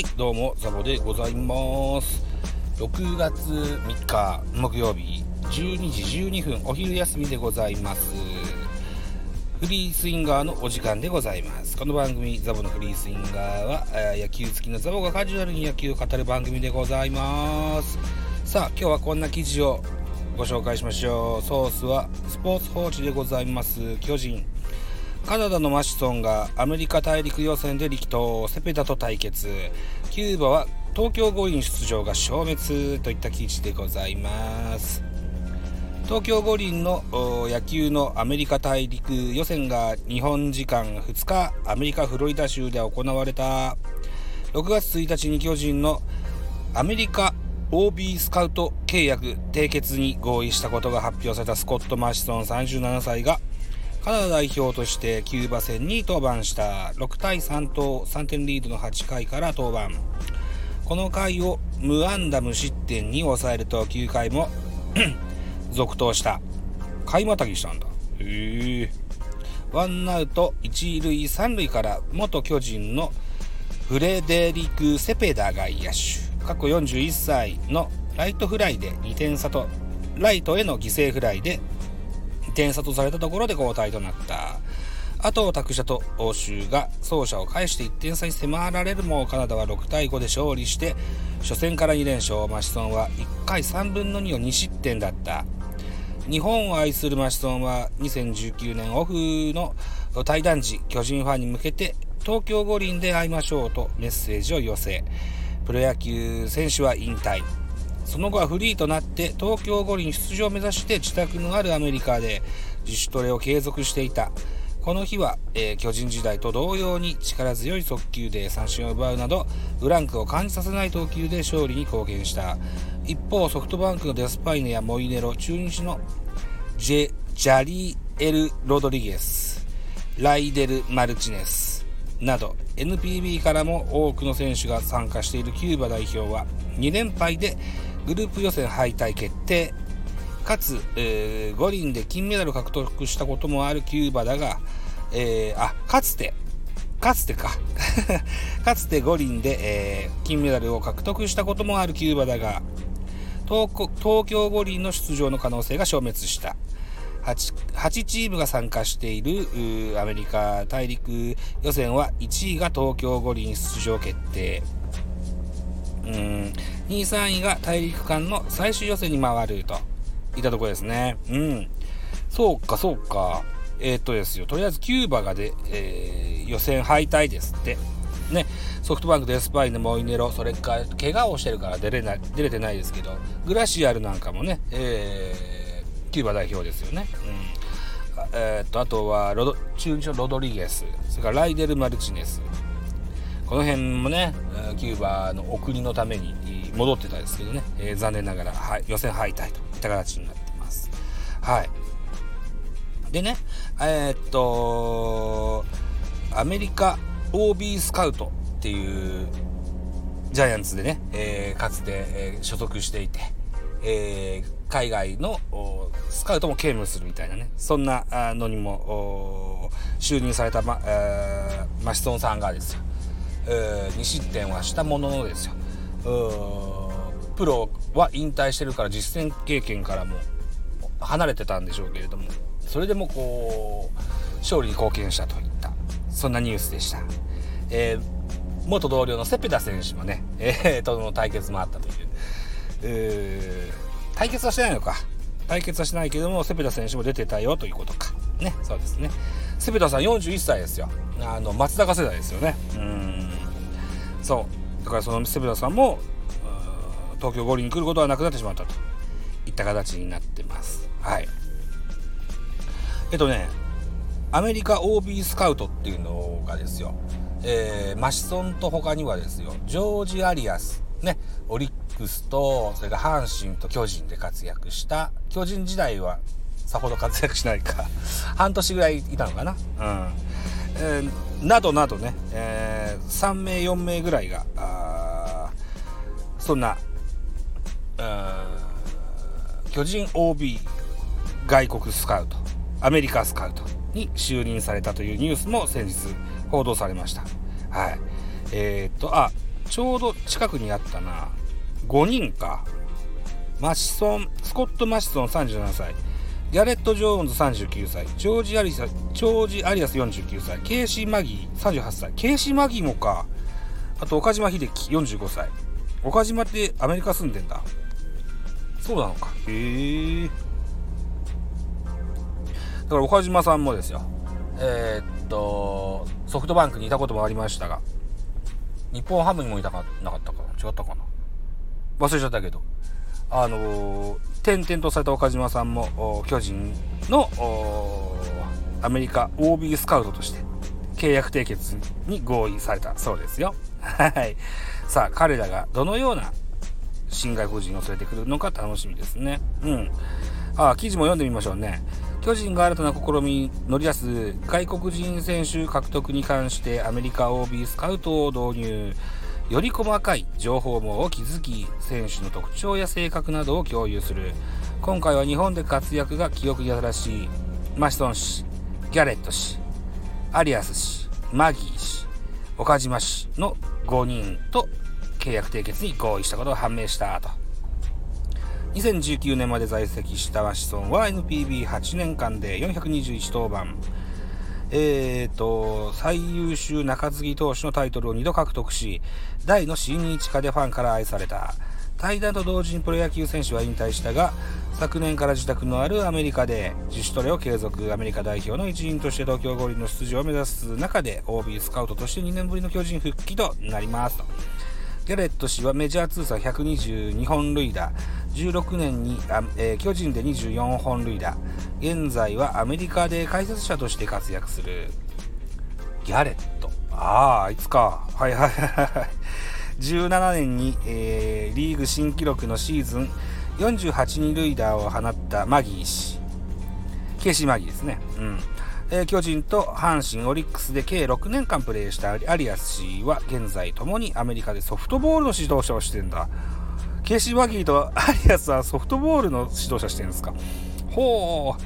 はいどうもザボでございます。6月3日木曜日12時12分お昼休みでございます。フリースインガーのお時間でございます。この番組ザボのフリースインガーは野球好きなザボがカジュアルに野球を語る番組でございます。さあ今日はこんな記事をご紹介しましょう。ソースはスポーツ報知でございます。巨人カナダのマシソンがアメリカ大陸予選で力投セペダと対決。キューバは東京五輪出場が消滅といった記事でございます。東京五輪の野球のアメリカ大陸予選が日本時間2日アメリカ・フロリダ州で行われた。6月1日に巨人のアメリカ OB スカウト契約締結に合意したことが発表されたスコット・マシソン37歳がカナダ代表としてキューバ戦に登板した6対3と3点リードの8回から登板。この回を無安打無失点に抑えると9回も 続投した。回またぎしたんだ。へえ。ワンアウト1塁3塁から元巨人のフレデリク・セペダ外野手。過去41歳のライトフライで2点差とライトへの犠牲フライで点差とされたところで交代となった。あと、拓者と欧州が走者を返して1点差に迫られるも、カナダは6対5で勝利して、初戦から2連勝、マシソンは1回3分の2を2失点だった。日本を愛するマシソンは2019年オフの対談時、巨人ファンに向けて東京五輪で会いましょうとメッセージを寄せ、プロ野球選手は引退。その後はフリーとなって東京五輪出場を目指して自宅のあるアメリカで自主トレを継続していた。この日は、えー、巨人時代と同様に力強い速球で三振を奪うなどブランクを感じさせない投球で勝利に貢献した一方ソフトバンクのデスパイネやモイネロ中日のジェジャリー・エル・ロドリゲスライデル・マルチネスなど NPB からも多くの選手が参加しているキューバ代表は2連敗でグループ予選敗退決定。かつ、えー、五輪で金メダル獲得したこともあるキューバだが、えー、あかつてかつてか。かつて五輪で、えー、金メダルを獲得したこともあるキューバだが東京五輪の出場の可能性が消滅した。8, 8チームが参加しているアメリカ大陸予選は1位が東京五輪出場決定。うん。2位3位が大陸間の最終予選に回ると。いったところですね。うん。そうかそうか。えー、っとですよ。とりあえずキューバがで、えー、予選敗退ですって。ね。ソフトバンクデスパイネモイネロそれから怪我をしてるから出れない出れてないですけどグラシアルなんかもね、えー、キューバ代表ですよね、うん。えー、っとあとはロド中日のロドリゲス。それからライデル・マルチネス。この辺もねキューバのお国のために戻ってたんですけどね、えー、残念ながら、はい、予選敗退といった形になってます。はい。でね、えー、っと、アメリカ OB スカウトっていうジャイアンツでね、えー、かつて、えー、所属していて、えー、海外のスカウトも兼務するみたいなね、そんなのにも就任されたま、えー、マシソンさんがですよ、えー、2失点はしたもののですよ、プロは引退してるから実戦経験からも離れてたんでしょうけれどもそれでもこう勝利に貢献したといったそんなニュースでした、えー、元同僚のセペダ選手もね、えー、との対決もあったという、えー、対決はしてないのか。対決はしないけどもセペダ選手も出てたよということか。ねそうですね。セペダさん41歳ですよ。あの松坂世代ですよね。うん。そう。だからそのセブラさんも東京五輪に来ることはなくなってしまったと。いった形になってます。はい。えっとねアメリカ OB スカウトっていうのがですよ、えー、マシソンと他にはですよ。ジョージ・アリアス。ね。オリックスとそれから阪神と巨人で活躍した。巨人時代はさほど活躍しないか。半年ぐらいいたのかな。うん。えー、などなどね、えー、3名4名ぐらいがそんな巨人 OB 外国スカウトアメリカスカウトに就任されたというニュースも先日報道されました。はい。えー、っとあちょうど近くにあったな5人か。マシソンスコット・マシソン37歳ギャレット・ジョーンズ39歳ジョージ・アリサジョージ・アリアス49歳ケイシー・マギー38歳ケイシー・マギーもか。あと岡島秀樹45歳岡島ってアメリカ住んでんだ。そうなのか。へえ。だから岡島さんもですよ。えー、っとソフトバンクにいたこともありましたが日本ハムにもいたかなかったかな。違ったかな。忘れちゃったけど。あの、転々とされた岡島さんも巨人のアメリカ OB スカウトとして契約締結に合意されたそうですよ。はい。さあ、彼らがどのような新外国人を連れてくるのか楽しみですね。うん。あ、記事も読んでみましょうね。巨人が新たな試みに乗り出す外国人選手獲得に関してアメリカ OB スカウトを導入。より細かい情報網を築き、選手の特徴や性格などを共有する。今回は日本で活躍が記憶に新しいマシソン氏、ギャレット氏、アリアス氏、マギー氏、岡島氏の5人と契約締結に合意したことが判明したと。2019年まで在籍したマシソンは NPB8 年間で421登板。えーと、最優秀中継ぎ投手のタイトルを2度獲得し、大の親日家でファンから愛された。対談と同時にプロ野球選手は引退したが、昨年から自宅のあるアメリカで自主トレを継続、アメリカ代表の一員として東京五輪の出場を目指す中で、OB スカウトとして2年ぶりの巨人復帰となりますと。ギャレット氏はメジャー通算122本塁打、16年に、えー、巨人で24本塁打、現在はアメリカで解説者として活躍するギャレット。ああ、あいつか。はいはいはい。17年に、えー、リーグ新記録のシーズン48二塁打を放ったマギー氏。ケーシー・マギーですね。うん。巨人と阪神、オリックスで計6年間プレーしたアリアス氏は現在ともにアメリカでソフトボールの指導者をしてんだ。ケーシー・マギーとアリアスはソフトボールの指導者してるんですか？ほ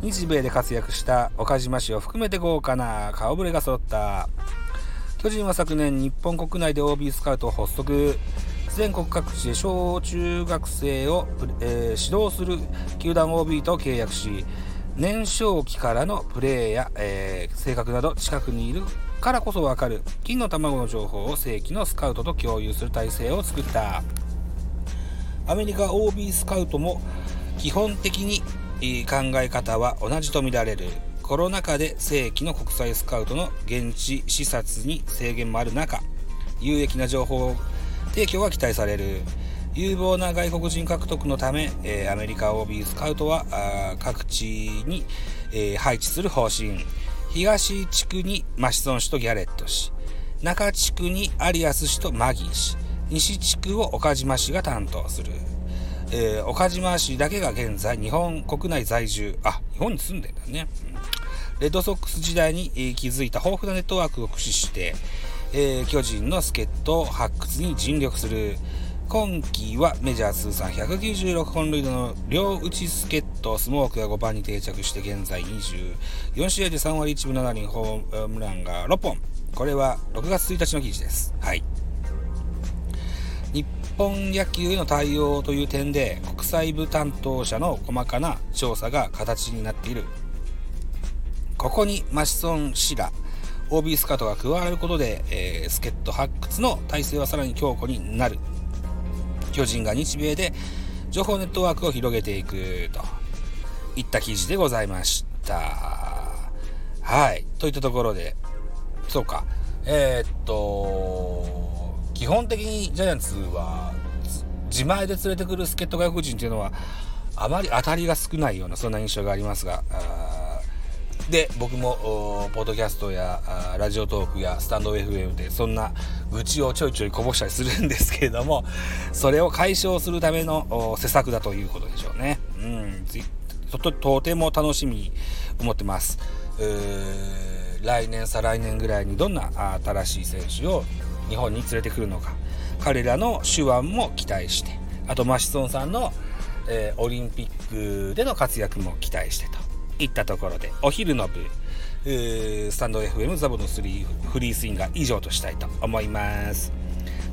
う。日米で活躍した岡島氏を含めて豪華な顔ぶれが揃った。巨人は昨年日本国内で OB スカウトを発足。全国各地で小中学生を、えー、指導する球団 OB と契約し、年少期からのプレーや、えー、性格など近くにいるからこそわかる金の卵の情報を正規のスカウトと共有する体制を作ったアメリカ OB スカウトも基本的に考え方は同じとみられる。コロナ禍で正規の国際スカウトの現地視察に制限もある中有益な情報提供が期待される。有望な外国人獲得のため、え、アメリカ OB スカウトは各地に、え、配置する方針。東地区にマシソン氏とギャレット氏。中地区にアリアス氏とマギー氏。西地区を岡島氏が担当する、えー、岡島氏だけが現在日本国内在住。あ日本に住んでんだね、レッドソックス時代に、築いた豊富なネットワークを駆使して、えー、巨人の助っ人発掘に尽力する。今季はメジャー通算196本塁打の両打ち助っ人スモークが5番に定着して現在24試合で3割1分7厘ホームランが6本。これは6月1日の記事です。はい。本野球への対応という点で国際部担当者の細かな調査が形になっているここにマシソン氏ら OB スカートが加わることで、えー、助っ人発掘の体制はさらに強固になる巨人が日米で情報ネットワークを広げていくといった記事でございました。はい。といったところで、そうか。えー、っと、基本的にジャイアンツは自前で連れてくる助っ人外国人っていうのはあまり当たりが少ないようなそんな印象がありますが、で僕もポッドキャストやラジオトークやスタンド FM でそんな愚痴をちょいちょいこぼしたりするんですけれどもそれを解消するための施策だということでしょうね。うんととても楽しみに思ってます。来年再来年ぐらいにどんな新しい選手を日本に連れてくるのか。彼らの手腕も期待して。あとマシソンさんの、えー、オリンピックでの活躍も期待してと。いったところでお昼の部スタンド FM ザボの3フリースインガー以上としたいと思います。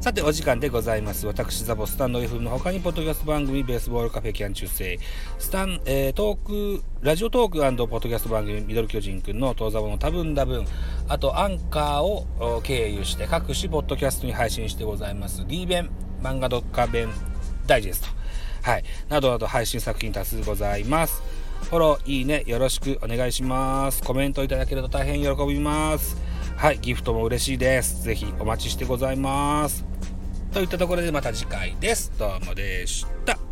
さて、お時間でございます。私、ザボスタンド FM の他に、ポッドキャスト番組、ベースボールカフェキャン中世、スタン、えー、トーク、ラジオトークポッドキャスト番組、ミドル巨人くんの東ザボの多分多分、あと、アンカーを経由して各種ポッドキャストに配信してございます。D 弁、漫画読家弁、ダイジェスト、はい、などなど配信作品多数ございます。フォロー、いいね、よろしくお願いします。コメントいただけると大変喜びます。はい、ギフトも嬉しいです。ぜひお待ちしてございます。といったところでまた次回です。どうもでした。